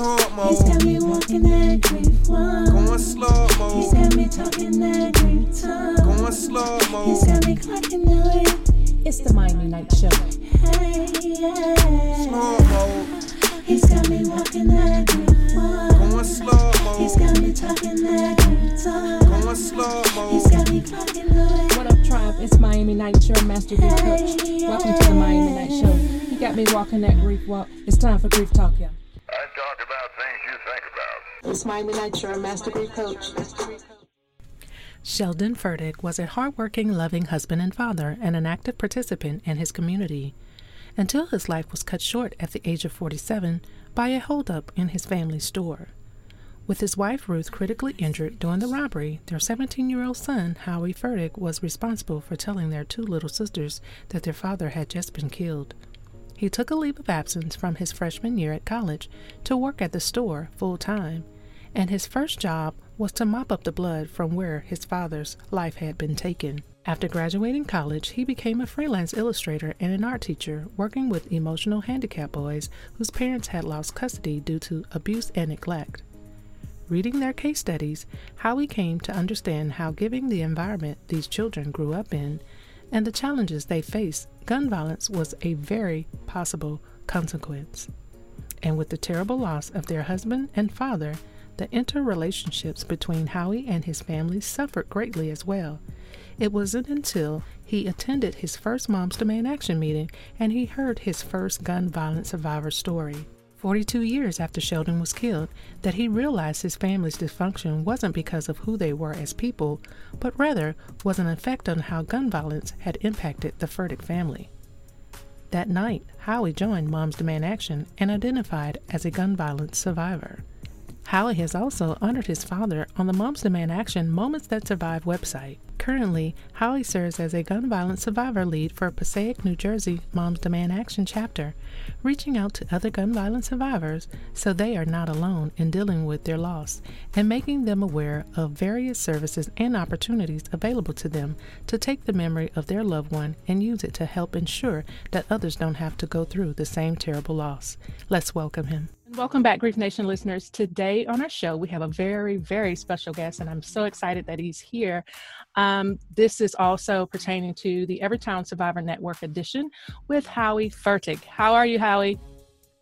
Slow mo. He's got me walking that grief one. Going slow mo. He's got me talking that grief tongue. Going slow mo. He's got me clocking the way. It's the Miami Night Show. Hey, yeah. Slow mo. He's got me walking that grief one. Going slow He's mo. got me talking that grief tongue. Going slow He's mo. got me clocking the way. What up, tribe? It's Miami Night Show, Master Grief Coach. Welcome to the Miami Night Show. You got me walking that grief walk. It's time for Grief Talk, y'all. I talk about things you think about. It's Miami Night Show, Master Grief Coach. Sheldon Furtick was a hardworking, loving husband and father and an active participant in his community until his life was cut short at the age of 47 by a holdup in his family store. With his wife Ruth critically injured during the robbery, their 17 year old son, Howie Furtick, was responsible for telling their two little sisters that their father had just been killed. He took a leave of absence from his freshman year at college to work at the store full time, and his first job was to mop up the blood from where his father's life had been taken. After graduating college, he became a freelance illustrator and an art teacher, working with emotional handicapped boys whose parents had lost custody due to abuse and neglect. Reading their case studies, Howie came to understand how giving the environment these children grew up in and the challenges they face, gun violence was a very possible consequence. And with the terrible loss of their husband and father, the interrelationships between Howie and his family suffered greatly as well. It wasn't until he attended his first Moms Demand Action meeting and he heard his first gun violence survivor story. 42 years after Sheldon was killed, that he realized his family's dysfunction wasn't because of who they were as people, but rather was an effect on how gun violence had impacted the Furtick family. That night, Howie joined Moms Demand Action and identified as a gun violence survivor. Howie has also honored his father on the Moms Demand Action Moments That Survive website. Currently, Howie serves as a gun violence survivor lead for Passaic, New Jersey Moms Demand Action chapter, reaching out to other gun violence survivors so they are not alone in dealing with their loss and making them aware of various services and opportunities available to them to take the memory of their loved one and use it to help ensure that others don't have to go through the same terrible loss. Let's welcome him. Welcome back, Grief Nation listeners. Today on our show, we have a very, very special guest, and I'm so excited that he's here. Um, this is also pertaining to the Everytown Survivor Network edition with Howie Furtick. How are you, Howie?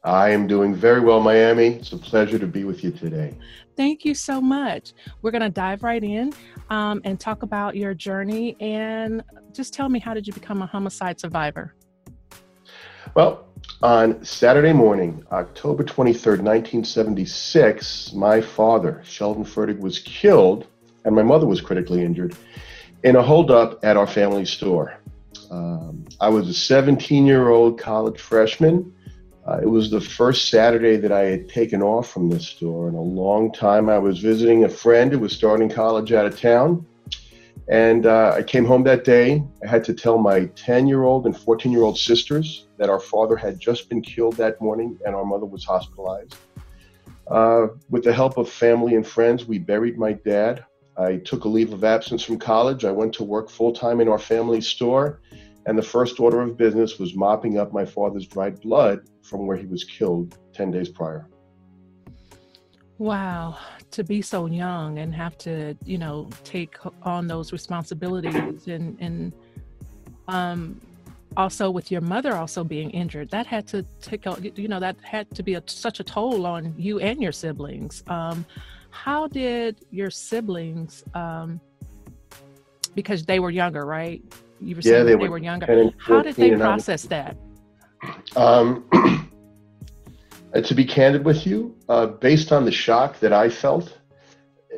I am doing very well, Miami. It's a pleasure to be with you today. Thank you so much. We're going to dive right in um, and talk about your journey and just tell me how did you become a homicide survivor? Well, on Saturday morning, October 23rd, 1976, my father, Sheldon Furtick, was killed, and my mother was critically injured in a holdup at our family store. Um, I was a 17 year old college freshman. Uh, it was the first Saturday that I had taken off from this store in a long time. I was visiting a friend who was starting college out of town. And uh, I came home that day. I had to tell my 10 year old and 14 year old sisters that our father had just been killed that morning and our mother was hospitalized. Uh, with the help of family and friends, we buried my dad. I took a leave of absence from college. I went to work full time in our family store. And the first order of business was mopping up my father's dried blood from where he was killed 10 days prior. Wow, to be so young and have to, you know, take on those responsibilities and and um also with your mother also being injured, that had to take you know that had to be a, such a toll on you and your siblings. Um, how did your siblings, um, because they were younger, right? You were Yeah, saying they they were were younger. How did they and I was- process that? Um, to be candid with you, uh, based on the shock that I felt,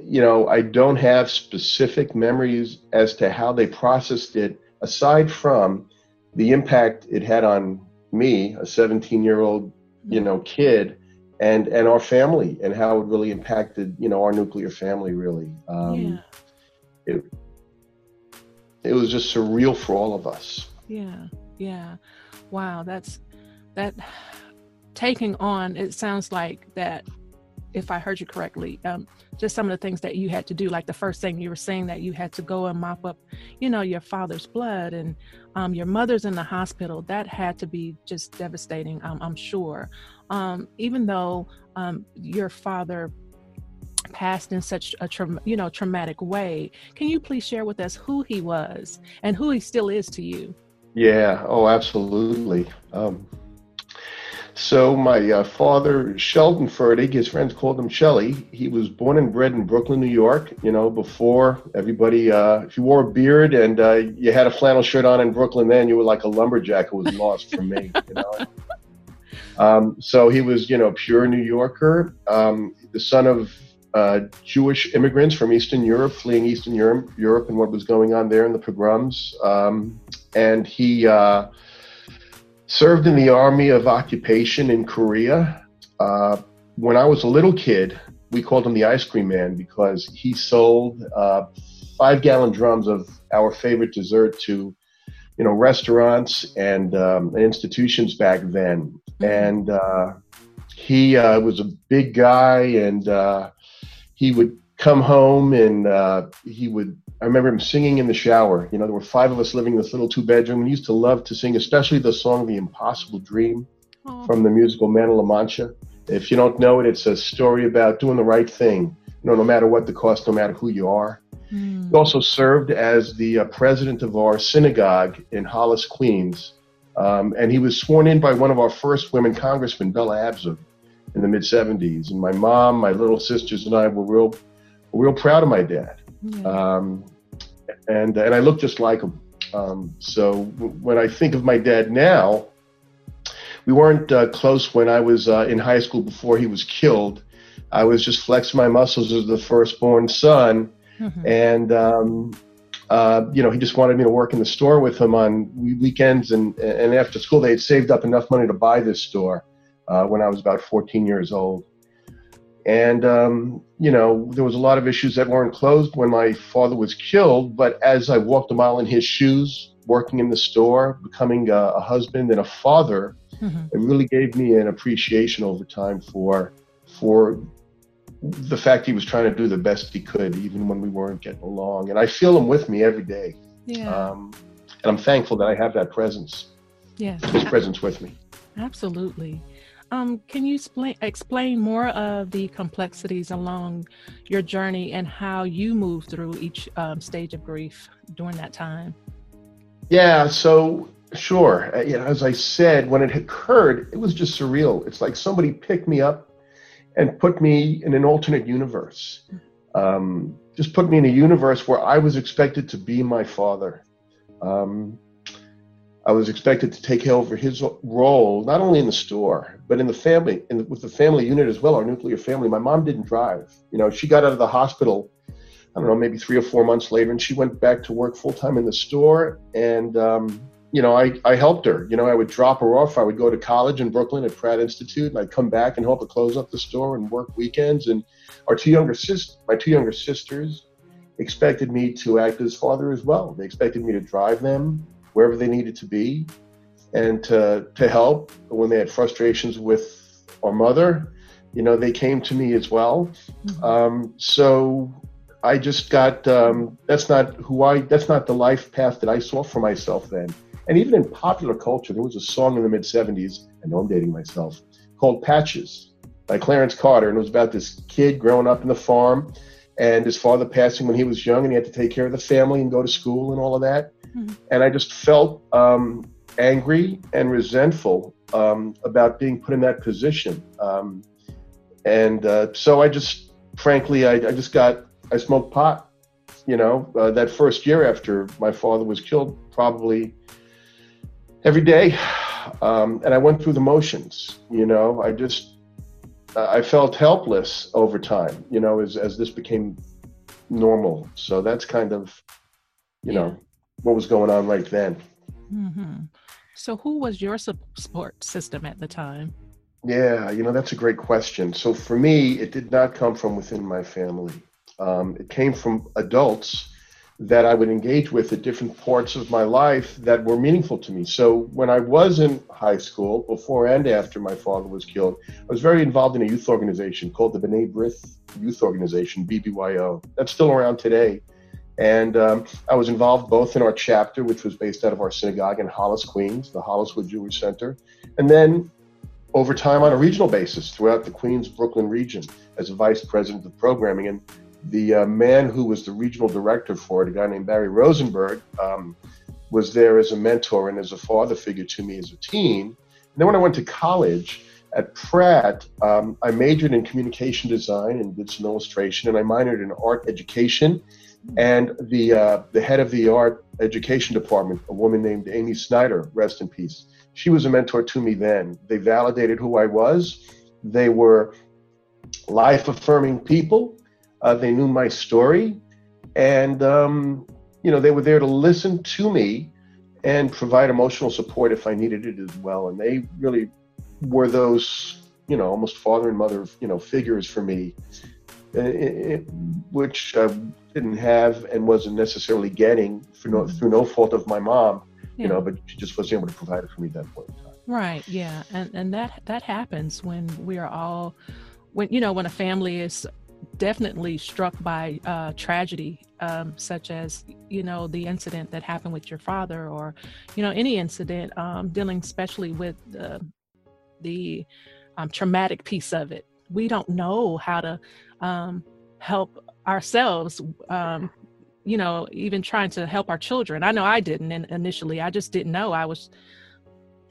you know, I don't have specific memories as to how they processed it, aside from the impact it had on me, a 17 year old, you know, kid, and and our family, and how it really impacted, you know, our nuclear family. Really, um, yeah. it was just surreal for all of us. Yeah, yeah. Wow, that's that taking on it sounds like that if I heard you correctly, um, just some of the things that you had to do, like the first thing you were saying that you had to go and mop up, you know, your father's blood and um, your mother's in the hospital. That had to be just devastating, um, I'm sure. um, even though um, your father passed in such a tra- you know traumatic way, can you please share with us who he was and who he still is to you? Yeah. Oh, absolutely. Um, so my uh, father, Sheldon Fertig, his friends called him Shelly. He was born and bred in Brooklyn, New York. You know, before everybody, uh, if you wore a beard and uh, you had a flannel shirt on in Brooklyn, then you were like a lumberjack who was lost for me. You know. Um, so he was, you know, pure New Yorker, um, the son of uh, Jewish immigrants from Eastern Europe, fleeing Eastern Europe, Europe and what was going on there in the pogroms. Um, and he uh, served in the Army of Occupation in Korea. Uh, when I was a little kid, we called him the ice cream man because he sold uh, five gallon drums of our favorite dessert to, you know, restaurants and, um, institutions back then. Mm-hmm. And uh, he uh, was a big guy, and uh, he would come home and uh, he would I remember him singing in the shower. You know, there were five of us living in this little two bedroom. He used to love to sing, especially the song The Impossible Dream oh. from the musical Man of La Mancha. If you don't know it, it's a story about doing the right thing, you know, no matter what the cost, no matter who you are. Mm. He also served as the uh, president of our synagogue in Hollis, Queens. Um, and he was sworn in by one of our first women congressmen, Bella Abzug, in the mid 70s. And my mom, my little sisters, and I were real, real proud of my dad. Um, and and I look just like him. Um, so when I think of my dad now, we weren't uh, close when I was uh, in high school before he was killed. I was just flexing my muscles as the firstborn son, mm-hmm. and um, uh, you know he just wanted me to work in the store with him on weekends and and after school. They had saved up enough money to buy this store uh, when I was about 14 years old. And, um, you know, there was a lot of issues that weren't closed when my father was killed. But as I walked a mile in his shoes, working in the store, becoming a, a husband and a father, mm-hmm. it really gave me an appreciation over time for, for the fact he was trying to do the best he could, even when we weren't getting along. And I feel him with me every day. Yeah. Um, and I'm thankful that I have that presence. Yes. His presence with me. Absolutely. Um, can you explain explain more of the complexities along your journey and how you move through each um, stage of grief during that time? Yeah, so sure. Uh, you know, as I said, when it occurred, it was just surreal. It's like somebody picked me up and put me in an alternate universe. Um, just put me in a universe where I was expected to be my father. Um, I was expected to take over his role, not only in the store, but in the family, in the, with the family unit as well, our nuclear family. My mom didn't drive. You know, she got out of the hospital, I don't know, maybe three or four months later, and she went back to work full time in the store. And, um, you know, I, I helped her. You know, I would drop her off. I would go to college in Brooklyn at Pratt Institute, and I'd come back and help her close up the store and work weekends. And our two younger sis, my two younger sisters, expected me to act as father as well. They expected me to drive them wherever they needed to be and to, to help when they had frustrations with our mother. You know, they came to me as well. Mm-hmm. Um, so I just got, um, that's not who I, that's not the life path that I saw for myself then. And even in popular culture, there was a song in the mid 70s, I know I'm dating myself, called Patches by Clarence Carter. And it was about this kid growing up in the farm and his father passing when he was young and he had to take care of the family and go to school and all of that. Mm-hmm. And I just felt um, angry and resentful um, about being put in that position. Um, and uh, so I just, frankly, I, I, just got, I smoked pot, you know, uh, that first year after my father was killed, probably every day. Um, and I went through the motions, you know, I just, I felt helpless over time, you know, as, as this became normal. So that's kind of, you yeah. know, what was going on right then. Mm-hmm. So, who was your support system at the time? Yeah, you know, that's a great question. So, for me, it did not come from within my family. Um, it came from adults that I would engage with at different parts of my life that were meaningful to me. So, when I was in high school, before and after my father was killed, I was very involved in a youth organization called the B'nai B'rith Youth Organization, BBYO. That's still around today. And um, I was involved both in our chapter, which was based out of our synagogue in Hollis, Queens, the Holliswood Jewish Center, and then over time on a regional basis throughout the Queens Brooklyn region as a vice president of programming. And the uh, man who was the regional director for it, a guy named Barry Rosenberg, um, was there as a mentor and as a father figure to me as a teen. And then when I went to college at Pratt, um, I majored in communication design and did some illustration, and I minored in art education. And the uh, the head of the art education department, a woman named Amy Snyder, rest in peace. She was a mentor to me then. They validated who I was. They were life affirming people. Uh, they knew my story, and um, you know they were there to listen to me and provide emotional support if I needed it as well. And they really were those you know almost father and mother you know figures for me, it, it, which I didn't have and wasn't necessarily getting no, through no fault of my mom. Yeah. You know, but she just wasn't able to provide it for me at that point in time. Right. Yeah. And and that that happens when we are all when you know when a family is definitely struck by uh, tragedy, um, such as you know the incident that happened with your father, or you know any incident um, dealing especially with the the um, traumatic piece of it. We don't know how to um, help ourselves. Um, you know, even trying to help our children. I know I didn't and initially. I just didn't know. I was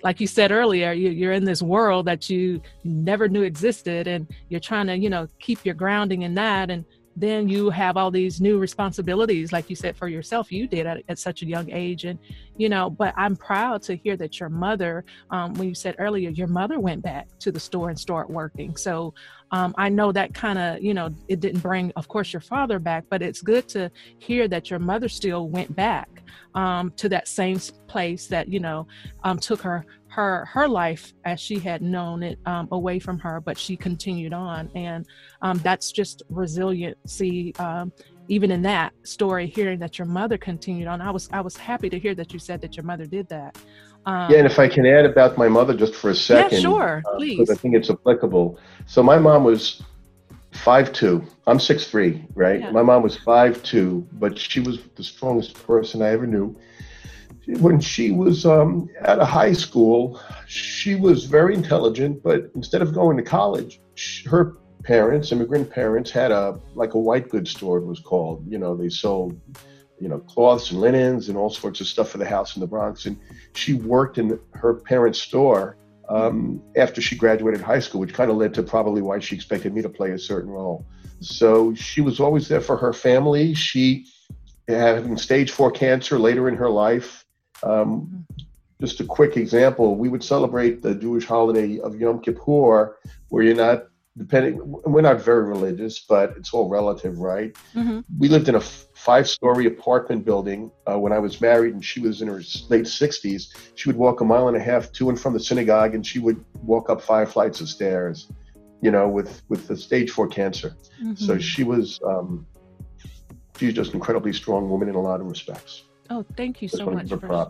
like you said earlier, you, are in this world that you never knew existed, and you're trying to, you know, keep your grounding in that. And then you have all these new responsibilities, like you said for yourself, you did at, at such a young age. And, you know, but I'm proud to hear that your mother, um, when you said earlier, your mother went back to the store and started working. So um, I know that kind of, you know, it didn't bring, of course, your father back, but it's good to hear that your mother still went back um, to that same place that you know um, took her her her life as she had known it um, away from her, but she continued on, and um, that's just resiliency. Um, even in that story, hearing that your mother continued on, I was I was happy to hear that you said that your mother did that. Um, yeah, and if I can add about my mother just for a second, yeah, sure, uh, please. Because I think it's applicable. So my mom was five two. I'm six three, right? Yeah. My mom was five two, but she was the strongest person I ever knew. When she was um, at a high school, she was very intelligent, but instead of going to college, she, her parents, immigrant parents, had a like a white goods store. It was called. You know, they sold you know cloths and linens and all sorts of stuff for the house in the Bronx. And she worked in her parents' store um, after she graduated high school, which kind of led to probably why she expected me to play a certain role. So she was always there for her family. She, having stage four cancer later in her life, um, just a quick example, we would celebrate the Jewish holiday of Yom Kippur, where you're not depending we're not very religious but it's all relative right mm-hmm. we lived in a five story apartment building. Uh, when i was married and she was in her late 60s she would walk a mile and a half to and from the synagogue and she would walk up five flights of stairs you know with with the stage four cancer. Mm-hmm. so she was um she's just an incredibly strong woman in a lot of respects. Oh thank you so much for,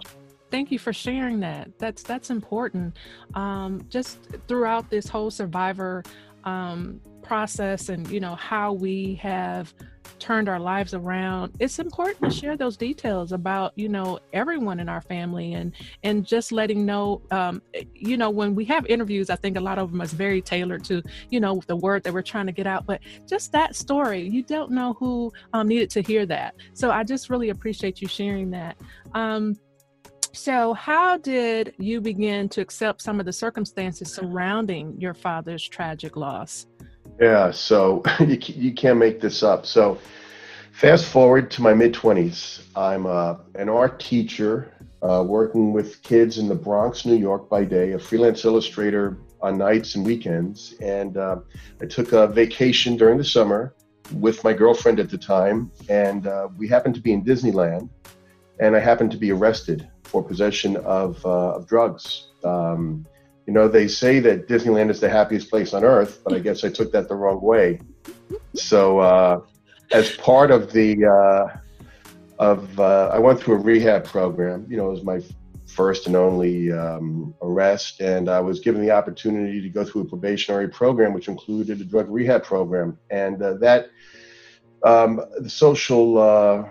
thank you for sharing that. That's that's important. Um just throughout this whole survivor um, process and you know how we have turned our lives around it's important to share those details about you know everyone in our family and and just letting know um, you know when we have interviews i think a lot of them is very tailored to you know the word that we're trying to get out but just that story you don't know who um, needed to hear that so i just really appreciate you sharing that um, so, how did you begin to accept some of the circumstances surrounding your father's tragic loss? Yeah, so you, you can't make this up. So, fast forward to my mid 20s. I'm uh, an art teacher uh, working with kids in the Bronx, New York by day, a freelance illustrator on nights and weekends. And uh, I took a vacation during the summer with my girlfriend at the time, and uh, we happened to be in Disneyland, and I happened to be arrested for possession of, uh, of drugs. Um, you know, they say that Disneyland is the happiest place on earth, but I guess I took that the wrong way. So, uh, as part of the uh, of uh, I went through a rehab program. You know, it was my first and only um, arrest, and I was given the opportunity to go through a probationary program, which included a drug rehab program, and uh, that um, the social uh,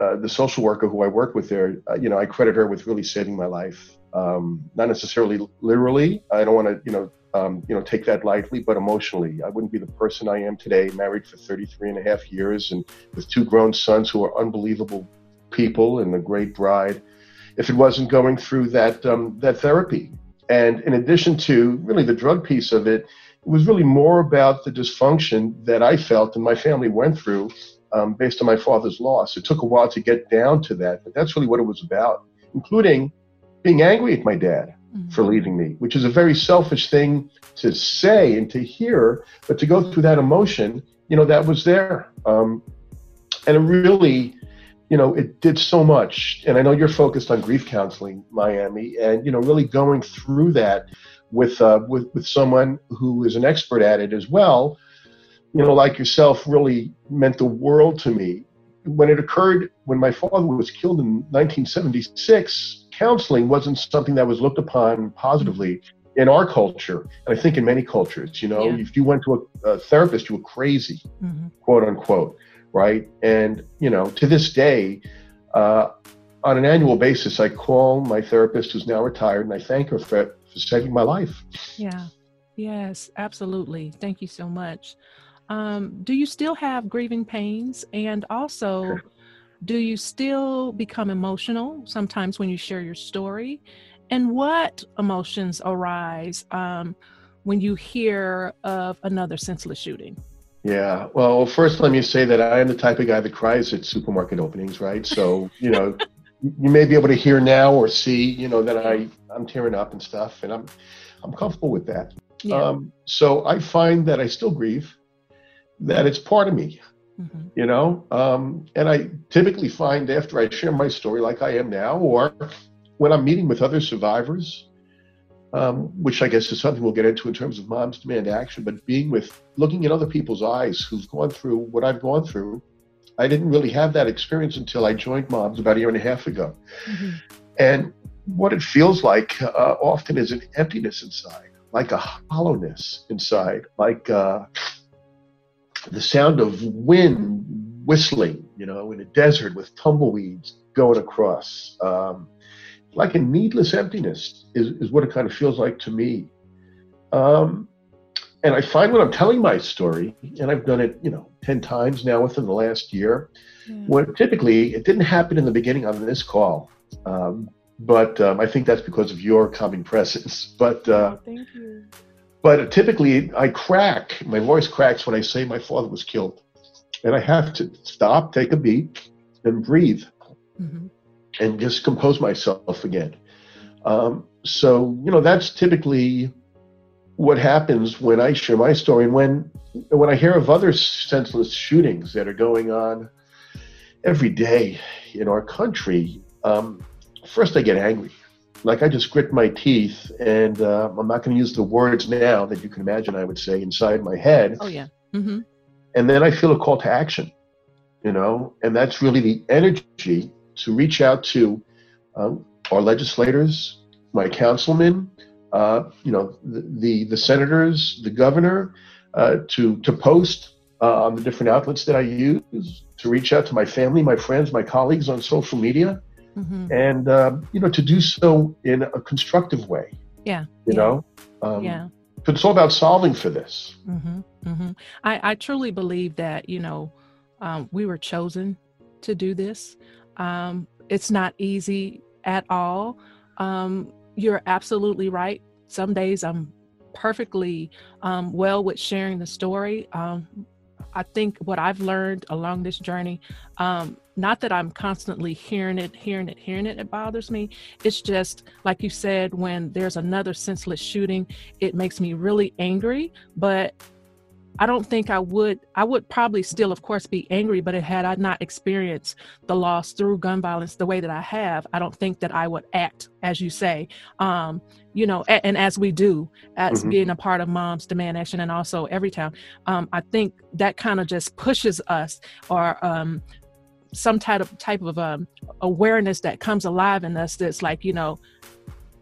uh, the social worker who I worked with there, uh, you know, I credit her with really saving my life. Um, not necessarily literally. I don't want to, you know, um, you know, take that lightly, but emotionally, I wouldn't be the person I am today, married for 33 and a half years and with two grown sons who are unbelievable people and a great bride, if it wasn't going through that, um, that therapy. And in addition to really the drug piece of it, it was really more about the dysfunction that I felt and my family went through um, based on my father's loss. It took a while to get down to that, but that's really what it was about, including being angry at my dad mm-hmm. for leaving me, which is a very selfish thing to say and to hear, but to go through that emotion, you know, that was there. Um, and it really, you know, it did so much. And I know you're focused on grief counseling, Miami, and, you know, really going through that with, uh, with, with someone who is an expert at it as well you know, like yourself, really meant the world to me. When it occurred, when my father was killed in 1976, counseling wasn't something that was looked upon positively in our culture, and I think in many cultures. You know, yeah. if you went to a, a, therapist, you were crazy, mm-hmm. quote unquote, right? And you know, to this day, uh, on an annual basis, I call my therapist, who's now retired, and I thank her for, for saving my life. Yeah. Yes, absolutely. Thank you so much. Um, do you still have grieving pains? And also, do you still become emotional sometimes when you share your story? And what emotions arise um, when you hear of another senseless shooting? Yeah. Well, first, let me say that I am the type of guy that cries at supermarket openings, right? So, you know, you may be able to hear now or see, you know, that I I'm tearing up and stuff, and I'm I'm comfortable with that. Yeah. Um, so I find that I still grieve that it's part of me, mm-hmm. you know? Um, and I typically find after I share my story, like I am now, or when I'm meeting with other survivors, um, which I guess is something we'll get into in terms of moms demand action, but being with looking in other people's eyes who've gone through what I've gone through, I didn't really have that experience until I joined moms about a year and a half ago. Mm-hmm. And what it feels like uh, often is an emptiness inside, like a hollowness inside, like uh, the sound of wind whistling, you know, in a desert with tumbleweeds going across. Um, like a needless emptiness is, is what it kind of feels like to me. Um, and I find when I'm telling my story, and I've done it, you know, 10 times now within the last year, mm. when typically it didn't happen in the beginning on this call. Um, but um, I think that's because of your coming presence. But uh, oh, thank you. But typically, I crack. My voice cracks when I say my father was killed. And I have to stop, take a beat, and breathe mm-hmm. and just compose myself again. Um, so, you know, that's typically what happens when I share my story. And when, when I hear of other senseless shootings that are going on every day in our country, um, first I get angry like I just grit my teeth, and uh, I'm not going to use the words now that you can imagine I would say inside my head. Oh yeah. Mm-hmm. And then I feel a call to action, you know, and that's really the energy to reach out to um, our legislators, my councilmen, uh, you know, the, the, the senators, the governor, uh, to to post uh, on the different outlets that I use, to reach out to my family, my friends, my colleagues on social media mm-hmm. and uh, you know to do so in a constructive way. Yeah, you yeah. know. Um, yeah. But it's all about solving for this. Mm-hmm. Mm-hmm. I, I truly believe that you know um, we were chosen to do this. Um, it's not easy at all. Um, you're absolutely right. Some days I'm perfectly um, well with sharing the story. Um, I think what I've learned along this journey, um, not that I'm constantly hearing it, hearing it, hearing it, it bothers me. It's just, like you said, when there's another senseless shooting, it makes me really angry. But I don't think I would. I would probably still, of course, be angry, but had I not experienced the loss through gun violence the way that I have, I don't think that I would act, as you say, um, you know, and, and, as we do, as mm-hmm. being a part of Moms Demand Action and also Everytown. Um, I think that kind of just pushes us or um, some type of type of um, awareness that comes alive in us. That's like, you know,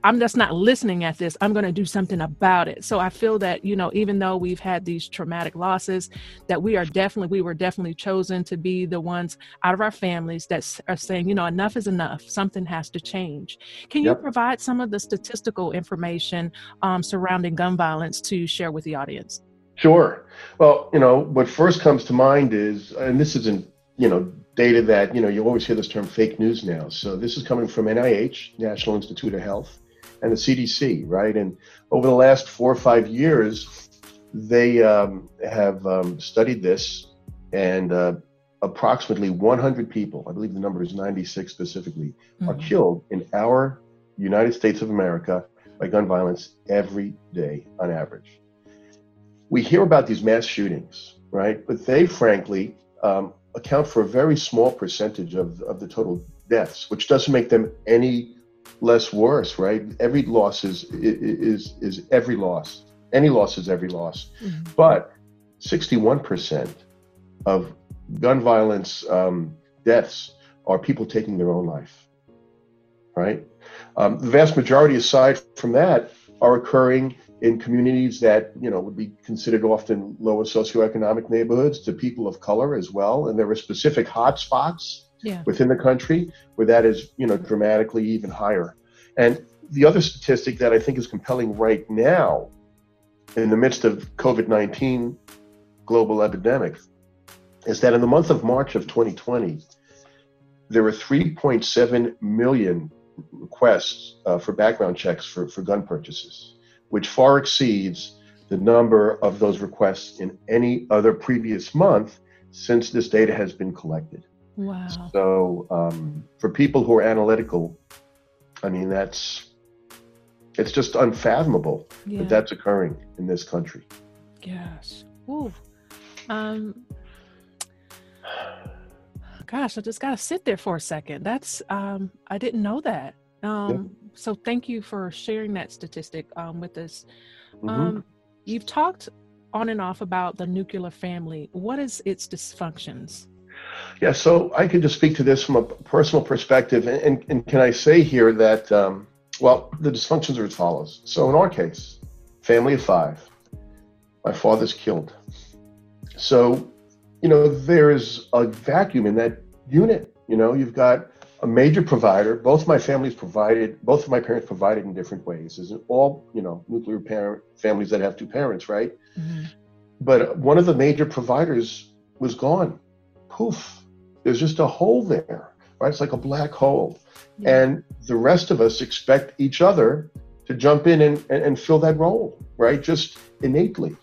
I'm just not listening at this. I'm going to do something about it. So I feel that, you know, even though we've had these traumatic losses, that we are definitely, we were definitely chosen to be the ones out of our families that are saying, you know, enough is enough. Something has to change. Can Yep. you provide some of the statistical information um, surrounding gun violence to share with the audience? Sure. Well, you know, what first comes to mind is, and this isn't, you know, data that, you know, you always hear this term fake news now. So this is coming from NIH, National Institute of Health, and the CDC, right? And over the last four or five years, they um, have um, studied this, and uh, approximately 100 people, I believe the number is 96 specifically, are Mhm. killed in our United States of America by gun violence every day on average. We hear about these mass shootings, right? But they, frankly, um, account for a very small percentage of, of the total deaths, which doesn't make them any less worse, right? Every loss is is is every loss. Any loss is every loss. Mhm. But 61% of gun violence um, deaths are people taking their own life, right? Um, the vast majority, aside from that, are occurring in communities that you know would be considered often lower socioeconomic neighborhoods to people of color as well, and there are specific hotspots Yeah. within the country where that is you know dramatically even higher. And the other statistic that I think is compelling right now, in the midst of COVID nineteen global epidemic, is that in the month of March of 2020, there were 3.7 million requests uh, for background checks for, for gun purchases, which far exceeds the number of those requests in any other previous month since this data has been collected. Wow. So, um, for people who are analytical, I mean, that's it's just unfathomable Yeah. that that's occurring in this country. Yes. Ooh. Um gosh, I just gotta sit there for a second. That's um I didn't know that. Um so thank you for sharing that statistic um with us. Mhm. Um you've talked on and off about the nuclear family. What is its dysfunctions? Yeah, so I could just speak to this from a personal perspective, and, and, and can I say here that, um, well, the dysfunctions are as follows. So in our case, family of five, my father's killed. So, you know, there is a vacuum in that unit. You know, you've got a major provider. Both my families provided, both of my parents provided in different ways. Isn't all, you know, nuclear parent families that have two parents, right? But one of the major providers was gone poof, there's just a hole there, right? It's like a black hole. Yeah. And the rest of us expect each other to jump in and, and, and fill that role, right? Just innately.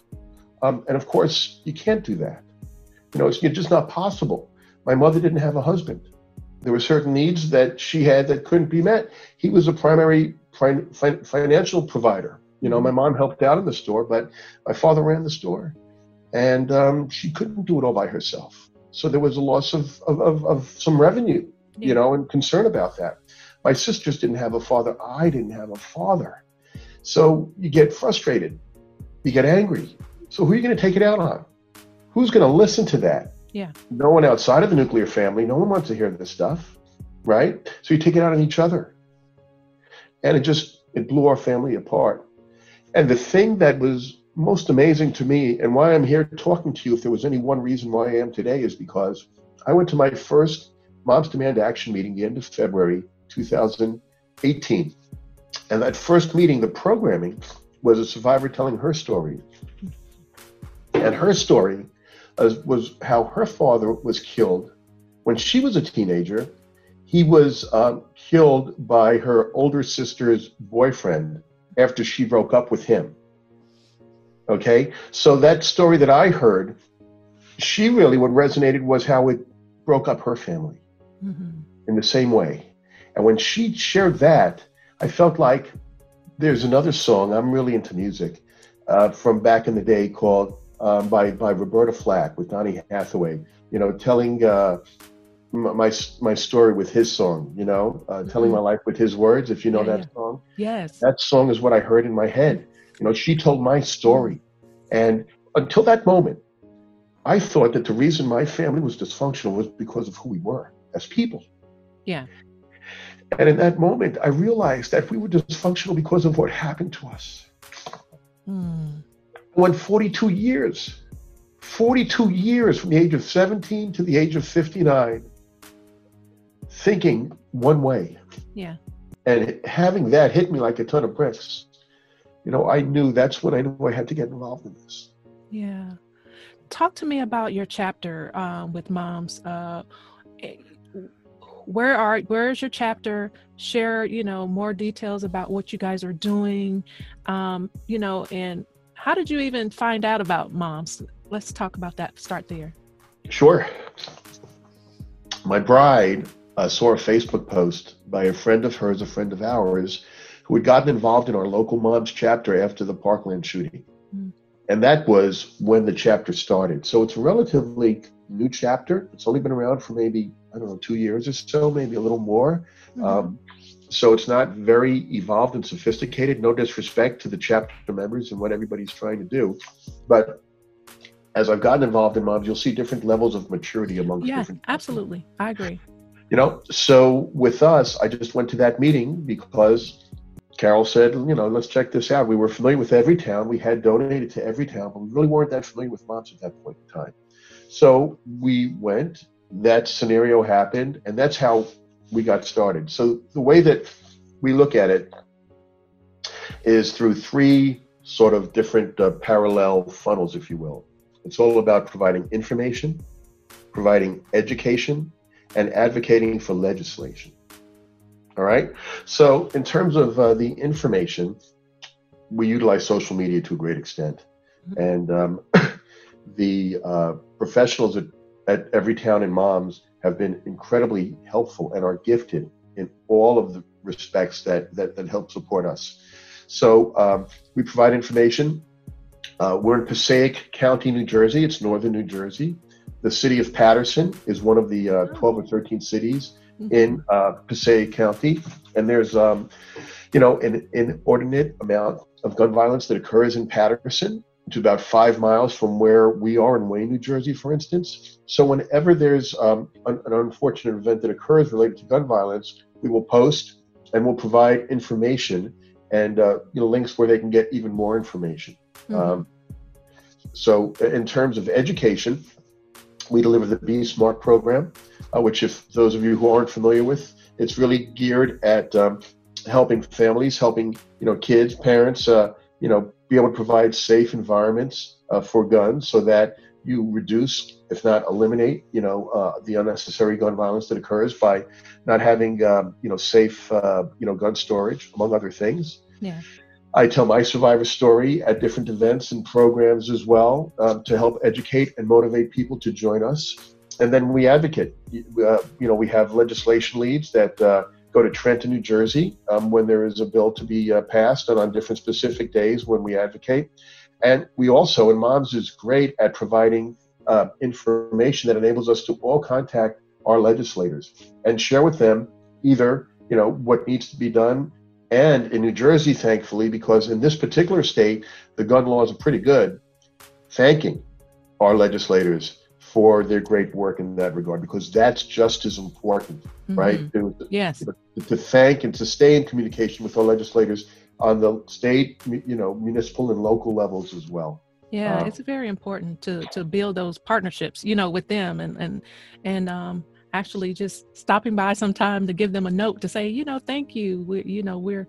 Um, and of course, you can't do that. You know, it's just not possible. My mother didn't have a husband. There were certain needs that she had that couldn't be met. He was a primary fin- fin- financial provider. You know, my mom helped out in the store, but my father ran the store. And um, she couldn't do it all by herself. So there was a loss of, of, of, of some revenue, Yeah. you know, and concern about that. My sisters didn't have a father. I didn't have a father. So you get frustrated. You get angry. So who are you going to take it out on? Who's going to listen to that? Yeah. No one outside of the nuclear family. No one wants to hear this stuff, right? So you take it out on each other. And it just, it blew our family apart. And the thing that was most amazing to me and why I'm here talking to you, if there was any one reason why I am today, is because I went to my first Moms Demand Action meeting the end of February 2018. And that first meeting, the programming was a survivor telling her story. And her story was, was how her father was killed when she was a teenager. He was um, killed by her older sister's boyfriend after she broke up with him. Okay, so that story that I heard, she really what resonated was how it broke up her family Mhm. in the same way. And when she shared that, I felt like there's another song. I'm really into music uh, from back in the day called um, by by Roberta Flack with Donny Hathaway. You know, telling uh, my my story with his song. You know, uh, telling my life with his words. If you know Yeah, that song, Yes. that song is what I heard in my head. You know, she told my story, and until that moment, I thought that the reason my family was dysfunctional was because of who we were as people. Yeah. And in that moment, I realized that we were dysfunctional because of what happened to us. Mm. Went 42 years, 42 years from the age of 17 to the age of 59, thinking one way. Yeah. And having that hit me like a ton of bricks, you know, I knew that's when I knew I had to get involved in this. Yeah. Talk to me about your chapter um, with moms. Uh, eh, where are where is your chapter? Share you know more details about what you guys are doing. Um, you know, and how did you even find out about moms? Let's talk about that. Start there. Sure. My bride uh, saw a Facebook post by a friend of hers, a friend of ours, who had gotten involved in our local moms chapter after the Parkland shooting. Mm. And that was when the chapter started. So it's a relatively new chapter. It's only been around for maybe, I don't know, two years or so, maybe a little more. Mhm. Um, so it's not very evolved and sophisticated. No disrespect to the chapter members and what everybody's trying to do. But as I've gotten involved in moms, you'll see different levels of maturity amongst yeah, different absolutely. I agree. you know so with us i just went to that meeting because carol said you know let's check this out we were familiar with Everytown we had donated to Everytown but we really weren't that familiar with moms at that point in time so we went that scenario happened and that's how we got started so the way that we look at it is through three sort of different uh, parallel funnels if you will it's all about providing information providing education and advocating for legislation. All right. So, in terms of uh, the information, we utilize social media to a great extent, and um, the uh, professionals at, at Everytown in Moms have been incredibly helpful and are gifted in all of the respects that that, that help support us. So, um, we provide information. Uh, we're in Passaic County, New Jersey. It's northern New Jersey. The city of Paterson is one of the uh, 12 or 13 cities in uh, Passaic County, and there's, um, you know, an inordinate amount of gun violence that occurs in Paterson, to about five miles from where we are in Wayne, New Jersey, for instance. So whenever there's um, an, an unfortunate event that occurs related to gun violence, we will post and we'll provide information and uh, you know links where they can get even more information. Mhm. Um, so in terms of education, we deliver the Be Smart program, uh, which if those of you who aren't familiar with, it's really geared at um, helping families, helping you know kids, parents, uh, you know, be able to provide safe environments uh, for guns, so that you reduce, if not eliminate, you know, uh, the unnecessary gun violence that occurs by not having um, you know safe uh, you know gun storage, among other things. Yeah. I tell my survivor story at different events and programs as well um, to help educate and motivate people to join us. And then we advocate. Uh, you know, we have legislation leads that uh, go to Trenton, New Jersey, um, when there is a bill to be uh, passed, and on different specific days when we advocate. And we also, and Moms is great at providing uh, information that enables us to all contact our legislators and share with them either you know what needs to be done and in New Jersey, thankfully, because in this particular state, the gun laws are pretty good, thanking our legislators for their great work in that regard, because that's just as important, right? Mhm. To, Yes. to thank and to stay in communication with our legislators on the state, you know, municipal and local levels as well. Yeah, Um, it's very important to to build those partnerships, you know, with them and and and um actually just stopping by sometime to give them a note to say, you know, thank you. We you know, we're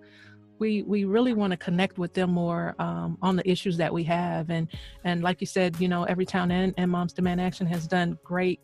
we we really want to connect with them more um, on the issues that we have. And and like you said, you know, Everytown and, and Moms Demand Action has done great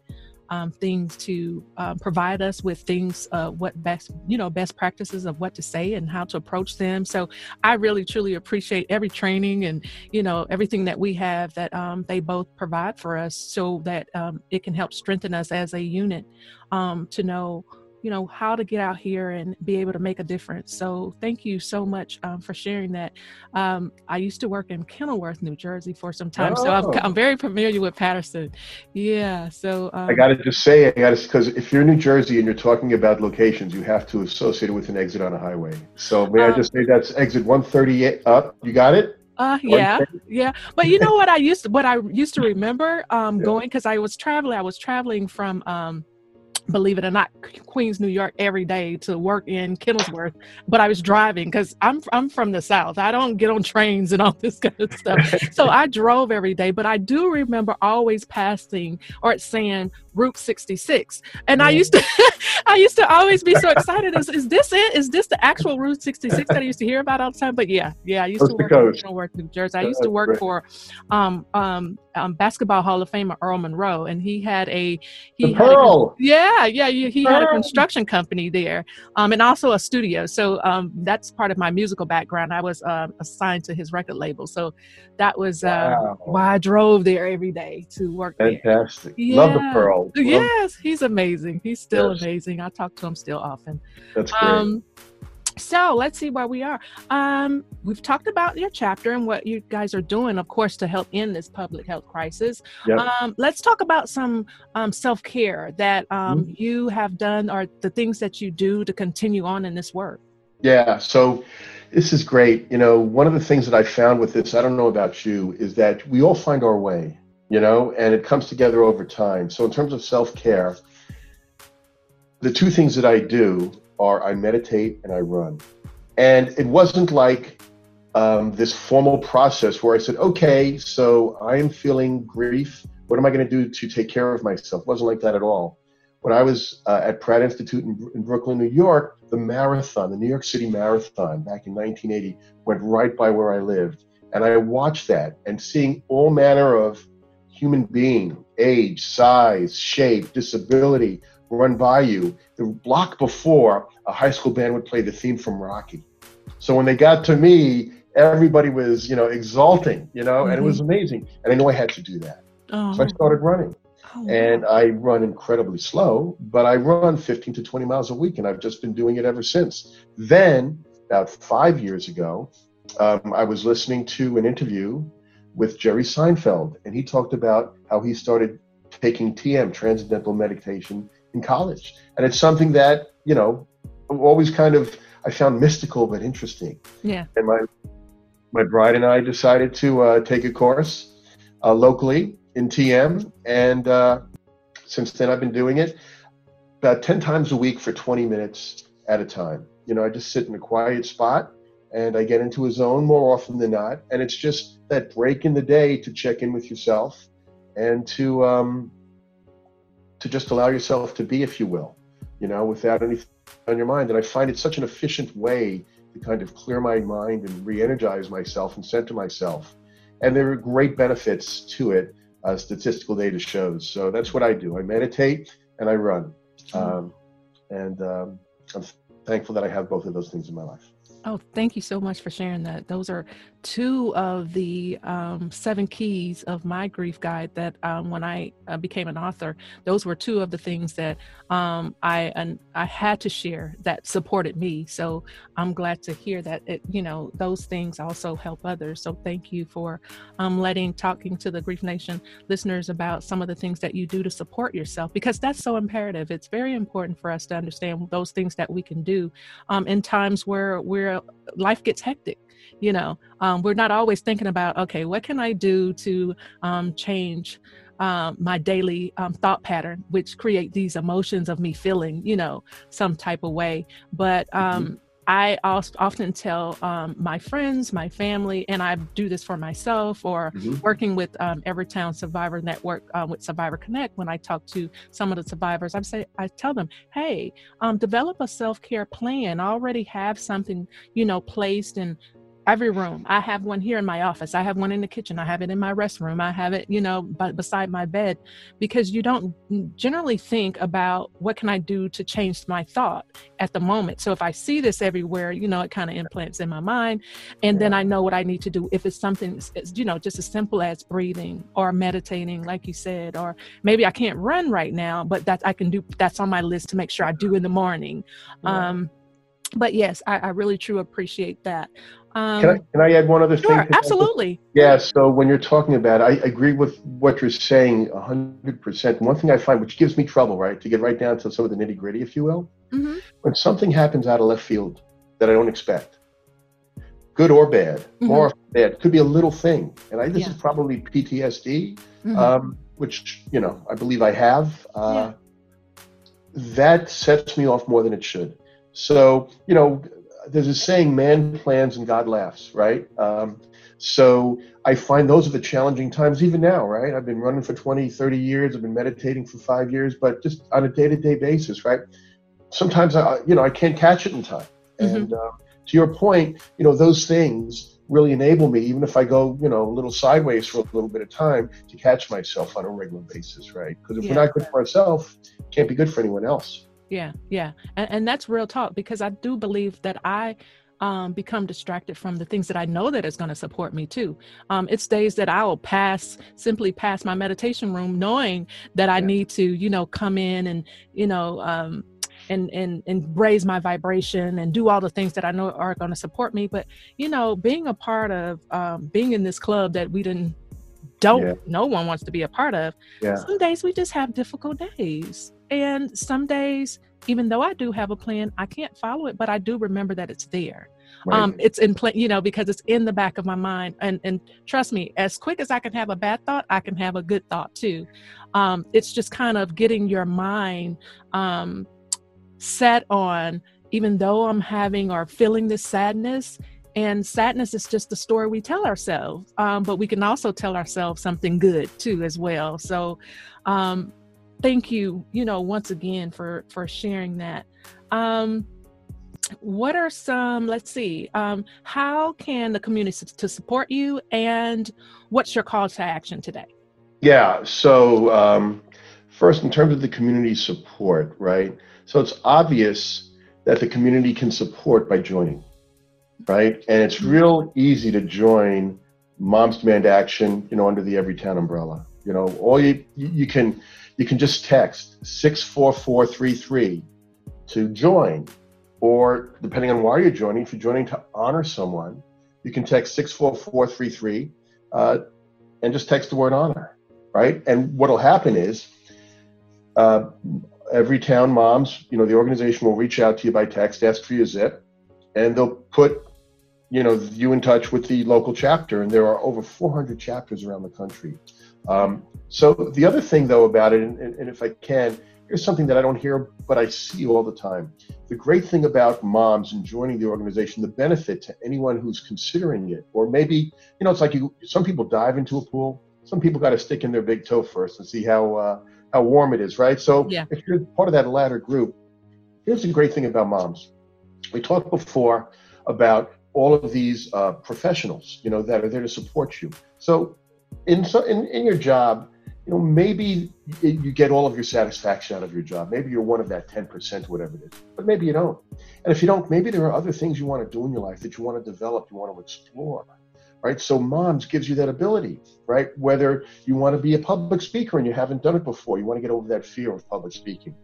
um, things to uh, provide us with things uh, what best you know best practices of what to say and how to approach them. So i really truly appreciate every training and you know everything that we have that um, they both provide for us so that um, it can help strengthen us as a unit um, to know you know how to get out here and be able to make a difference so thank you so much um, for sharing that um, i used to work in kenilworth new jersey for some time so I'm, Oh. I'm very familiar with paterson yeah so um, I got to just say, I got to because if you're in New Jersey and you're talking about locations, you have to associate it with an exit on a highway. So may I Um, just say that's exit 138 up? You got it? Uh, yeah, yeah. But you know what I used to, what I used to remember um, Yeah. going because I was traveling. I was traveling from um, believe it or not, Queens, New York, every day to work in Kennelsworth. But I was driving because I'm I'm from the South. I don't get on trains and all this kind of stuff. so I drove every day. But I do remember always passing or saying Route 66, and I used to I used to always be so excited. Is, is this it? Is this the actual Route 66 that I used to hear about all the time? But yeah, yeah, I used to work in Work, New Jersey. I used to work for um, um, um, basketball Hall of Famer Earl Monroe, and he had a he The had a- Pearl. yeah, yeah, he he had a construction company there, um, and also a studio. So um, that's part of my musical background. I was uh, assigned to his record label, so that was uh, Wow. why I drove there every day to work there. Fantastic. Love the Pearl. Yes, he's amazing. He's still Yes. amazing. I talk to him still often. That's great. Um, so let's see where we are. Um, we've talked about your chapter and what you guys are doing, of course, to help end this public health crisis. Yep. Um, let's talk about some um, self care that um, Mm-hmm. you have done or the things that you do to continue on in this work. Yeah, so this is great. You know, one of the things that I found with this, I don't know about you, is that we all find our way, you know, and it comes together over time. So, in terms of self care, the two things that I do are I meditate and I run. And it wasn't like um, this formal process where I said, okay, so I am feeling grief. What am I going to do to take care of myself? It wasn't like that at all. When I was uh, at Pratt Institute in, in Brooklyn, New York, the marathon, the New York City Marathon back in 1980, went right by where I lived. And I watched that and seeing all manner of human being, age, size, shape, disability run by you. The block before, a high school band would play the theme from Rocky. So when they got to me, everybody was, you know, exulting, you know, and it was amazing. And I knew I had to do that. Oh, So I started running. oh, And I run incredibly slow, but I run 15 to 20 miles a week, and I've just been doing it ever since. Then, about five years ago, um, I was listening to an interview with Jerry Seinfeld, and he talked about how he started taking TM, transcendental meditation, in college. And it's something that, you know, always kind of I found mystical but interesting. yeah. And my my bride and I decided to uh, take a course uh, locally in TM, and uh, since then I've been doing it about ten times a week for twenty minutes at a time. You know, I just sit in a quiet spot and I get into a zone more often than not, and it's just that break in the day to check in with yourself and to um, to just allow yourself to be, if you will, you know, without anything on your mind. And I find it such an efficient way to kind of clear my mind and re-energize myself and center myself. And there are great benefits to it, uh, statistical data shows. So that's what I do. I meditate and I run, um, and um, I'm thankful that I have both of those things in my life. Oh, thank you so much for sharing that. Those are two of the um, seven keys of my grief guide. That um, when I uh, became an author, those were two of the things that um, I I had to share that supported me. So I'm glad to hear that. It, you know, those things also help others. So thank you for um, letting talking to the Grief Nation listeners about some of the things that you do to support yourself because that's so imperative. It's very important for us to understand those things that we can do um, in times where where life gets hectic you know um, we're not always thinking about okay what can i do to um, change um, my daily um, thought pattern which create these emotions of me feeling you know some type of way but um, I often tell um, my friends, my family, and I do this for myself or Mhm. working with um, Everytown Survivor Network uh, with Survivor Connect. When I talk to some of the survivors, I say I tell them, "Hey, um, develop a self care plan. Already have something, you know, placed in every room. I have one here in my office. I have one in the kitchen. I have it in my restroom. I have it, you know, b- beside my bed, because you don't generally think about what can I do to change my thought at the moment. So if I see this everywhere, you know, it kind of implants in my mind, and then I know what I need to do. If it's something, it's, you know, just as simple as breathing or meditating, like you said, or maybe I can't run right now, but that I can do. That's on my list to make sure I do in the morning. Um, but yes, I, I really truly appreciate that. Um, Can I, can I add one other thing? sure, that? absolutely. Yeah, so when you're talking about, I agree with what you're saying 100%. One thing I find, which gives me trouble, right, to get right down to some of the nitty gritty, if you will, hmm when something happens out of left field that I don't expect, good or bad, more bad, could be a little thing. And I, this Yeah. is probably PTSD, Mhm. um, which, you know, I believe I have. Uh, that sets me off more than it should. So, you know, there's a saying, man plans and God laughs, right? Um, so I find those are the challenging times even now, right? I've been running for 20, 30 years. I've been meditating for five years, but just on a day-to-day basis, right? Sometimes I, you know, I can't catch it in time. Mhm. And uh, to your point, you know, those things really enable me, even if I go, you know, a little sideways for a little bit of time, to catch myself on a regular basis, right? Because if Yeah. we're not good for ourselves, can't be good for anyone else. Yeah, yeah, and, and that's real talk because I do believe that I um, become distracted from the things that I know that is going to support me too. Um, it's days that I will pass, simply pass my meditation room, knowing that I Yeah. need to, you know, come in and, you know, um, and and and raise my vibration and do all the things that I know are going to support me. But you know, being a part of, um, being in this club that we didn't, don't, Yeah. no one wants to be a part of Yeah. some days we just have difficult days and some days even though i do have a plan i can't follow it but i do remember that it's there. Right. um it's in plan you know because it's in the back of my mind. And and trust me as quick as i can have a bad thought i can have a good thought too. Um it's just kind of getting your mind um set on even though i'm having or feeling this sadness and sadness is just the story we tell ourselves um, but we can also tell ourselves something good too as well. So um, thank you you know once again for for sharing that um, what are some let's see um, how can the community s- to support you and what's your call to action today Yeah. So, um, first, in terms of the community support, right? So, it's obvious that the community can support by joining, right? And it's real easy to join Moms Demand Action, you know, under the Everytown umbrella. You know, all you you can you can just text six four four three three to join, or depending on why you're joining, if you're joining to honor someone, you can text six four four three three, uh, and just text the word honor right? And what'll happen is uh, Everytown moms, you know, the organization will reach out to you by text, ask for your zip, and they'll put, you know, you in touch with the local chapter. And there are over 400 chapters around the country. Um, so the other thing, though, about it, and, and if I can, here's something that I don't hear, but I see all the time. The great thing about moms and joining the organization, the benefit to anyone who's considering it, or maybe, you know, it's like you, some people dive into a pool. Some people got to stick in their big toe first and see how uh, how warm it is, right? So Yeah. if you're part of that latter group, here's the great thing about moms. We talked before about all of these uh, professionals, you know, that are there to support you. So in so in, in your job, you know, maybe you get all of your satisfaction out of your job. Maybe you're one of that 10%, whatever it is, but maybe you don't. And if you don't, maybe there are other things you want to do in your life that you want to develop, you want to explore, right? So moms gives you that ability, right? Whether you want to be a public speaker and you haven't done it before, you want to get over that fear of public speaking.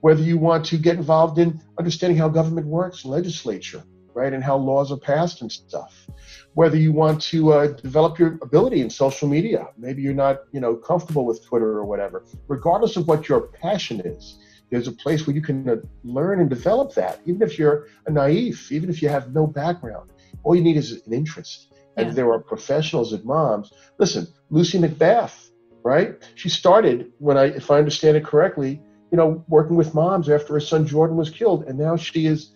Whether you want to get involved in understanding how government works, legislature, right? And how laws are passed and stuff whether you want to uh, develop your ability in social media. Maybe you're not, you know, comfortable with Twitter or whatever. Regardless of what your passion is, there's a place where you can uh, learn and develop that. Even if you're a naive, even if you have no background, all you need is an interest. And Yeah. there are professionals at moms. Listen, Lucy McBath, right? She started when I, if I understand it correctly, you know, working with moms after her son Jordan was killed, and now she is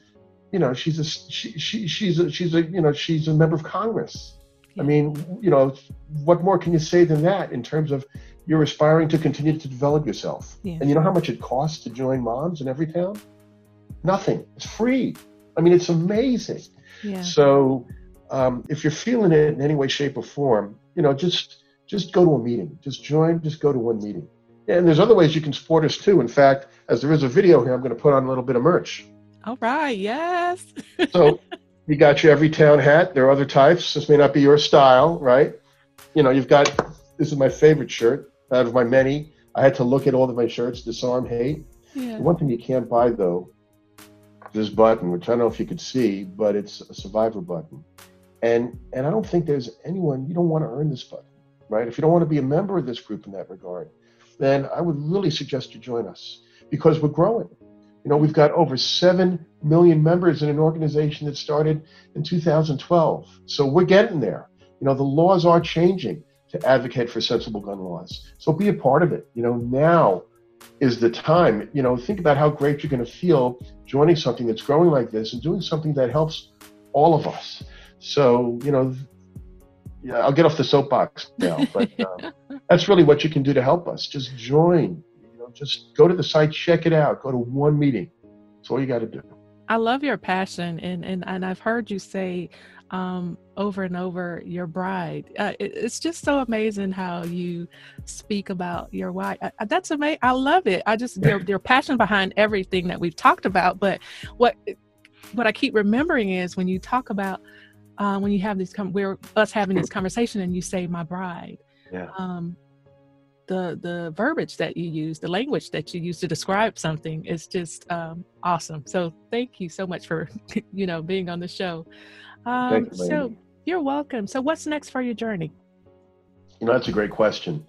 you know she's a she, she she's a she's a you know she's a member of congress. I mean you know what more can you say than that in terms of you're aspiring to continue to develop yourself? Yeah. and you know how much it costs to join moms in Everytown? Nothing. It's free. I mean it's amazing. Yeah. So um, if you're feeling it in any way shape or form you know just just go to a meeting. Just join just go to one meeting. And there's other ways you can support us too. In fact as there is a video here i'm going to put on a little bit of merch all right yes so you got your Everytown hat. There are other types. This may not be your style, right? You know, you've got this is my favorite shirt out of my many. I had to look at all of my shirts, disarm hate. yeah one thing you can't buy though, this button, which I don't know if you could see, but it's a survivor button. And and I don't think there's anyone you don't want to earn this button, right? If you don't want to be a member of this group in that regard, then I would really suggest you join us because we're growing. You know, we've got over 7 million members in an organization that started in 2012. So we're getting there. You know, the laws are changing to advocate for sensible gun laws. So be a part of it. You know, now is the time. You know, think about how great you're going to feel joining something that's growing like this and doing something that helps all of us. So, you know, yeah, I'll get off the soapbox now, but um, that's really what you can do to help us. Just join. Just go to the site, check it out. Go to one meeting. That's all you got to do. I love your passion, and and and I've heard you say um, over and over your bride. Uh, it, it's just so amazing how you speak about your wife. Uh, that's amazing. I love it. I just your your passion behind everything that we've talked about. But what what I keep remembering is when you talk about uh, when you have these com- we're us having this conversation and you say my bride. Yeah. Um, the the verbiage that you use, the language that you use to describe something is just um, awesome. So thank you so much for you know being on the show. Um, you, so you're welcome. So what's next for your journey? You know, that's a great question.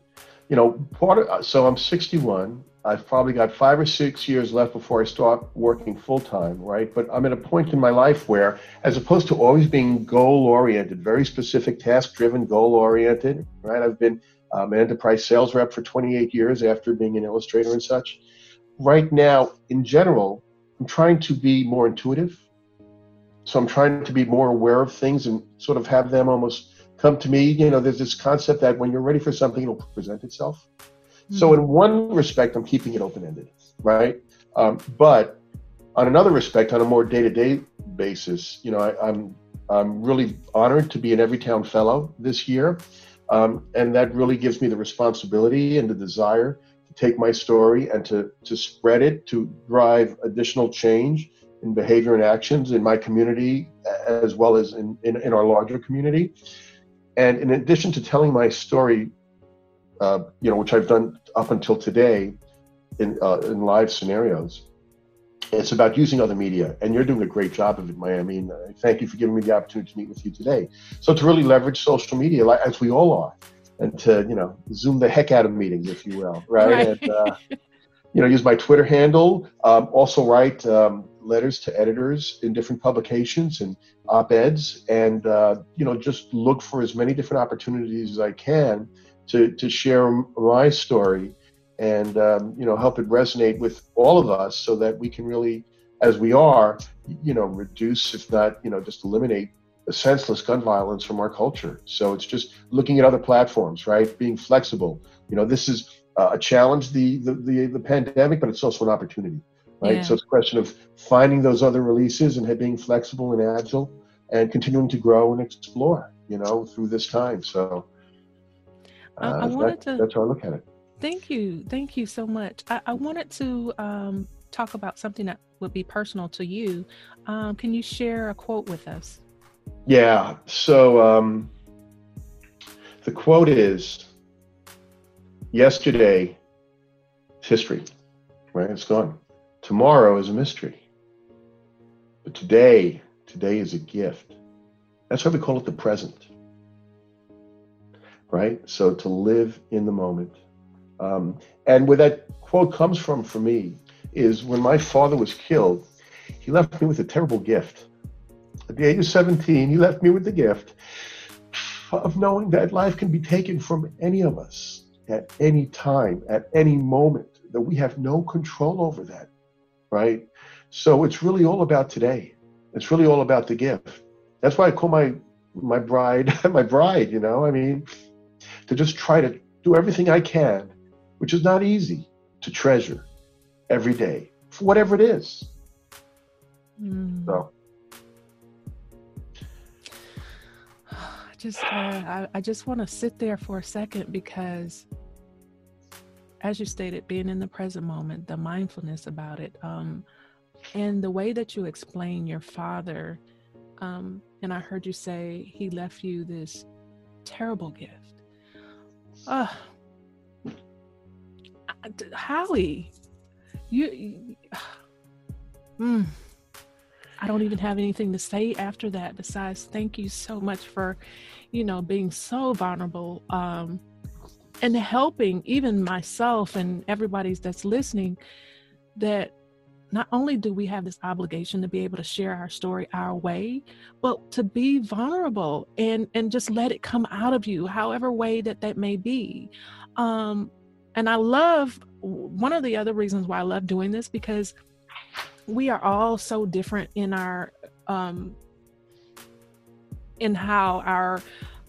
You know, part of, so I'm 61. I've probably got five or six years left before I start working full time, right? But I'm at a point in my life where, as opposed to always being goal oriented, very specific, task driven, goal oriented, right? I've been um, an enterprise sales rep for 28 years after being an illustrator and such. Right now, in general, I'm trying to be more intuitive. So I'm trying to be more aware of things and sort of have them almost come to me. You know, there's this concept that when you're ready for something, it'll present itself. So in one respect, I'm keeping it open-ended, right? Um, but on another respect, on a more day-to-day basis, you know, I, I'm I'm really honored to be an Everytown Fellow this year, um, and that really gives me the responsibility and the desire to take my story and to to spread it to drive additional change in behavior and actions in my community as well as in, in, in our larger community. And in addition to telling my story uh, you know, which I've done up until today in uh, in live scenarios. It's about using other media, and you're doing a great job of it, Maya. I mean, uh, thank you for giving me the opportunity to meet with you today. So to really leverage social media, like, as we all are, and to you know zoom the heck out of meetings, if you will, right? Right. And, uh, you know, use my Twitter handle. Um, also write um, letters to editors in different publications and op-eds, and uh, you know, just look for as many different opportunities as I can to to share my story and um, you know help it resonate with all of us so that we can really as we are you know reduce if not you know just eliminate the senseless gun violence from our culture. So it's just looking at other platforms right? Being flexible. You know this is uh, a challenge the, the the the pandemic but it's also an opportunity right? Yeah. so it's a question of finding those other releases and being flexible and agile and continuing to grow and explore you know through this time. So I- I uh, wanted that- to- that's how I look at it. Thank you. Thank you so much. I, I wanted to um, talk about something that would be personal to you. Um, can you share a quote with us? Yeah. So um, the quote is Yesterday is history, right? It's gone. Tomorrow is a mystery. But today, today is a gift. That's why we call it the present, right? So to live in the moment. Um, and where that quote comes from for me is when my father was killed, he left me with a terrible gift. At the age of 17, he left me with the gift of knowing that life can be taken from any of us at any time, at any moment, that we have no control over that, right? So it's really all about today. It's really all about the gift. That's why I call my my bride my bride, you know? I mean, to just try to do everything I can, which is not easy, to treasure every day, for whatever it is. Mm. So I just, uh, I, I just want to sit there for a second because, as you stated, being in the present moment, the mindfulness about it, um, and the way that you explain your father, um, and I heard you say he left you this terrible gift. Uh, Howie, you, you mm, I don't even have anything to say after that besides thank you so much for, you know, being so vulnerable um, and helping even myself and everybody's that's listening that not only do we have this obligation to be able to share our story our way, but to be vulnerable and and just let it come out of you, however way that that may be. Um, and I love one of the other reasons why I love doing this because we are all so different in our um, in how our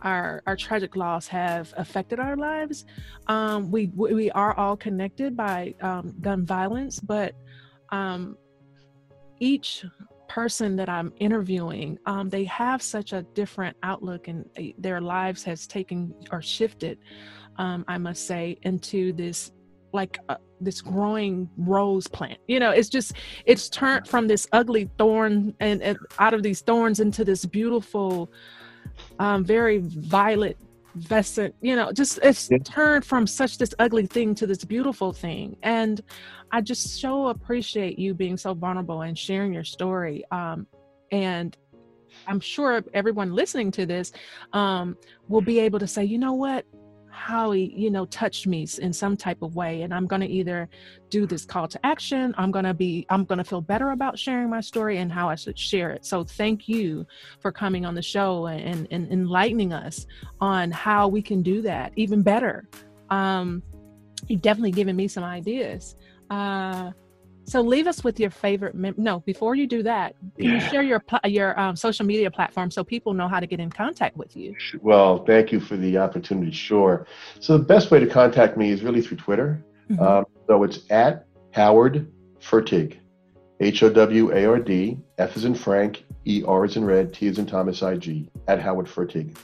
our our tragic loss have affected our lives. Um, we we are all connected by um, gun violence, but um, each person that I'm interviewing, um, they have such a different outlook, and their lives has taken or shifted. Um, I must say into this like uh, this growing rose plant. You know it's just it's turned from this ugly thorn and, and out of these thorns into this beautiful um, very violet vescent you know just it's yeah. turned from such this ugly thing to this beautiful thing. And i just so appreciate you being so vulnerable and sharing your story. Um, and i'm sure everyone listening to this um, will be able to say you know what how he you know touched me in some type of way and i'm going to either do this call to action i'm going to be i'm going to feel better about sharing my story and how i should share it. So thank you for coming on the show and, and enlightening us on how we can do that even better. Um you've definitely given me some ideas. Uh so leave us with your favorite. Mem- no, before you do that, can yeah. you share your pl- your um, social media platform so people know how to get in contact with you? Well, thank you for the opportunity. Sure. So the best way to contact me is really through Twitter. Mm-hmm. Um, so it's at Howard Fertig, H O W A R D, F is in Frank, E R is in Red, T is in Thomas I G, at Howard Fertig.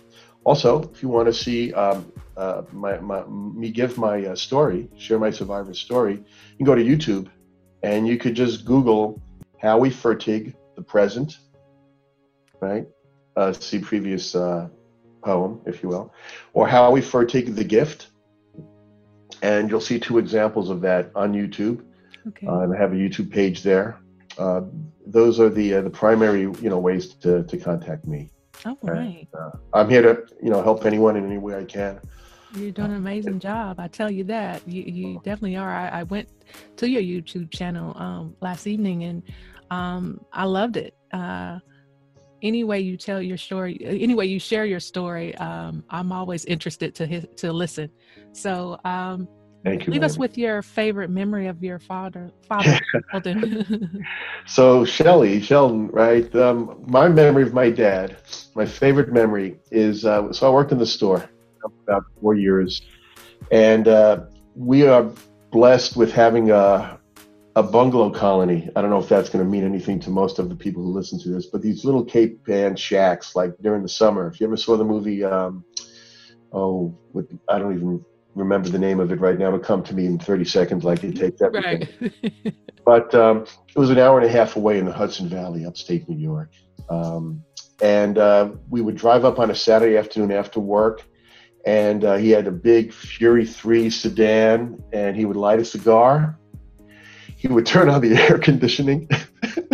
Also, if you want to see um, uh, my, my, me give my uh, story, share my survivor story, you can go to YouTube and you could just Google Howie Fertig, the present, right? Uh, see previous uh, poem, if you will, or Howie Fertig, the gift, and you'll see two examples of that on YouTube. Okay. Uh, and I have a YouTube page there. Uh, those are the uh, the primary you know ways to to contact me. Oh, right. And, uh, I'm here to you know help anyone in any way I can. You're doing an amazing job. I tell you that. You you definitely are. I, I went to your YouTube channel um, last evening and um, I loved it. Uh, any way you tell your story, any way you share your story, um, I'm always interested to his, to listen. So um, Thank you. Leave us with your favorite memory of your father, father Sheldon. so Shelly, Sheldon, right? Um, my memory of my dad, my favorite memory is uh, so I worked in the store about four years, and uh, we are blessed with having a a bungalow colony. I don't know if that's going to mean anything to most of the people who listen to this, but these little Cape Ann shacks, like during the summer. If you ever saw the movie, um, oh, with, I don't even remember the name of it right now. It'll come to me in 30 seconds, like it takes everything. Right. but um, it was an hour and a half away in the Hudson Valley, upstate New York. Um, and uh, we would drive up on a Saturday afternoon after work and uh, he had a big Fury 3 sedan, and he would light a cigar. He would turn on the air conditioning.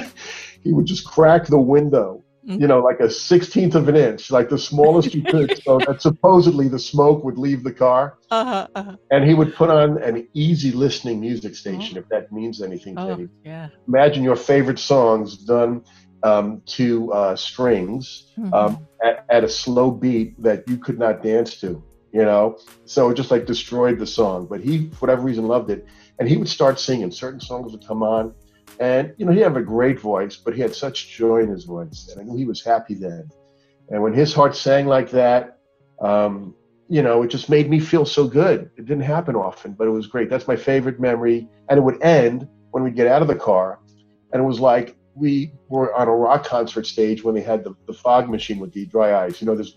he would just crack the window, mm-hmm. you know, like a 16th of an inch, like the smallest you could, so that supposedly the smoke would leave the car. Uh-huh, uh-huh. And he would put on an easy listening music station, oh. if that means anything to oh, you. Yeah. Imagine your favorite songs done um, to uh, strings mm-hmm. um, at, at, a slow beat that you could not dance to, you know? So it just like destroyed the song. But he, for whatever reason, loved it. And he would start singing. Certain songs would come on. And, you know, he had a great voice, but he had such joy in his voice. And I knew he was happy then. And when his heart sang like that, um, you know, it just made me feel so good. It didn't happen often, but it was great. That's my favorite memory. And it would end when we'd get out of the car. And it was like we were on a rock concert stage when they had the, the fog machine with the dry ice. You know, this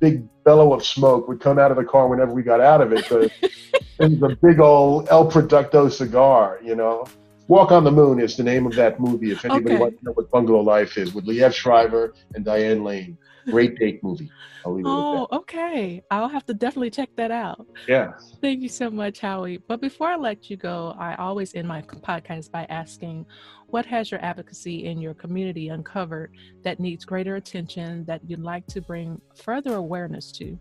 big bellow of smoke would come out of the car whenever we got out of it. It was a big old El Producto cigar, you know. Walk on the Moon is the name of that movie. If anybody okay. wants to know what Bungalow Life is, with Liev Schreiber and Diane Lane. Great date movie. oh, okay. I'll have to definitely check that out. Yeah. Thank you so much, Howie. But before I let you go, I always end my podcast by asking, what has your advocacy in your community uncovered that needs greater attention that you'd like to bring further awareness to?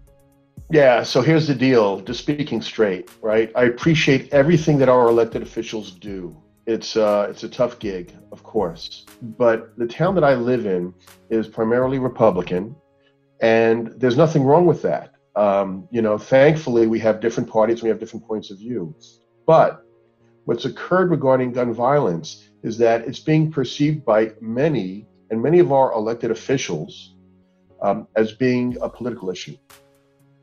Yeah, so here's the deal, just speaking straight, right? I appreciate everything that our elected officials do. It's uh, it's a tough gig, of course, but the town that I live in is primarily Republican, and there's nothing wrong with that. Um, you know, thankfully, we have different parties, we have different points of view, but what's occurred regarding gun violence is that it's being perceived by many and many of our elected officials um, as being a political issue.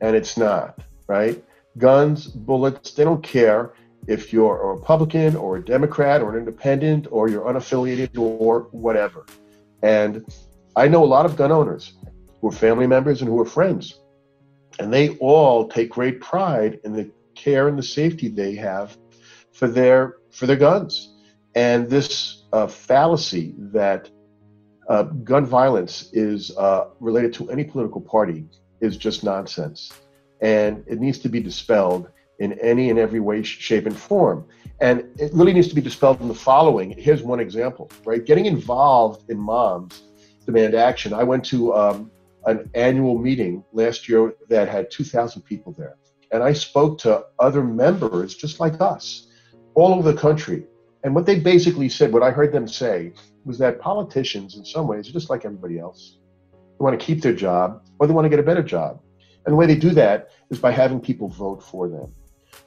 And it's not, right? Guns, bullets, they don't care if you're a Republican or a Democrat or an independent or you're unaffiliated or whatever. And I know a lot of gun owners who are family members and who are friends. And they all take great pride in the care and the safety they have for their for their guns. And this uh, fallacy that uh, gun violence is uh, related to any political party is just nonsense. And it needs to be dispelled in any and every way, shape, and form. And it really needs to be dispelled in the following. Here's one example, right? Getting involved in moms demand action. I went to um, an annual meeting last year that had 2,000 people there. And I spoke to other members just like us all over the country. And what they basically said, what I heard them say, was that politicians, in some ways, are just like everybody else. They want to keep their job or they want to get a better job. And the way they do that is by having people vote for them.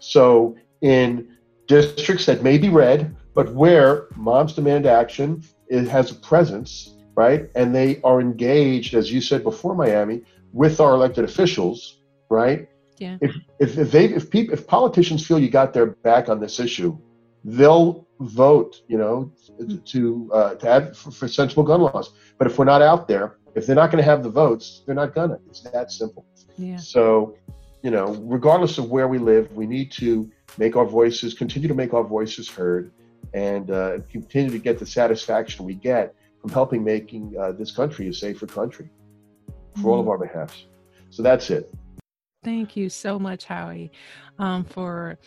So in districts that may be red, but where moms demand action, it has a presence, right? And they are engaged, as you said before, Miami, with our elected officials, right? Yeah. If if, if they if people if politicians feel you got their back on this issue, they'll vote, you know, to uh, to add for, for sensible gun laws. But if we're not out there, if they're not going to have the votes, they're not gonna. It's that simple. Yeah. So, you know, regardless of where we live, we need to make our voices, continue to make our voices heard, and uh, continue to get the satisfaction we get from helping making uh, this country a safer country for all of our behalfs. So that's it. Thank you so much, Howie, um, for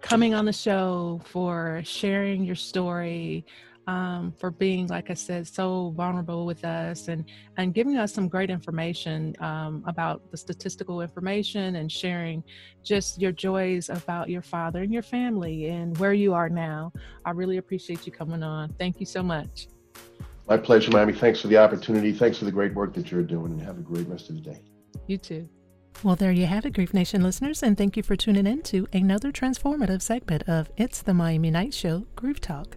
coming on the show, for sharing your story, um, for being, like I said, so vulnerable with us and, and giving us some great information um, about the statistical information and sharing just your joys about your father and your family and where you are now. I really appreciate you coming on. Thank you so much. My pleasure, Miami. Thanks for the opportunity. Thanks for the great work that you're doing, and have a great rest of the day. You too. Well, there you have it, Grief Nation listeners, and thank you for tuning in to another transformative segment of It's the Miami Night Show Groove Talk.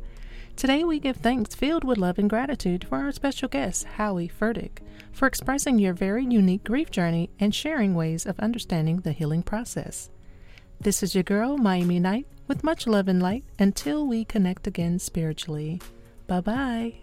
Today, we give thanks filled with love and gratitude for our special guest, Howie Fertig, for expressing your very unique grief journey and sharing ways of understanding the healing process. This is your girl, Miami Night, with much love and light until we connect again spiritually. Bye bye.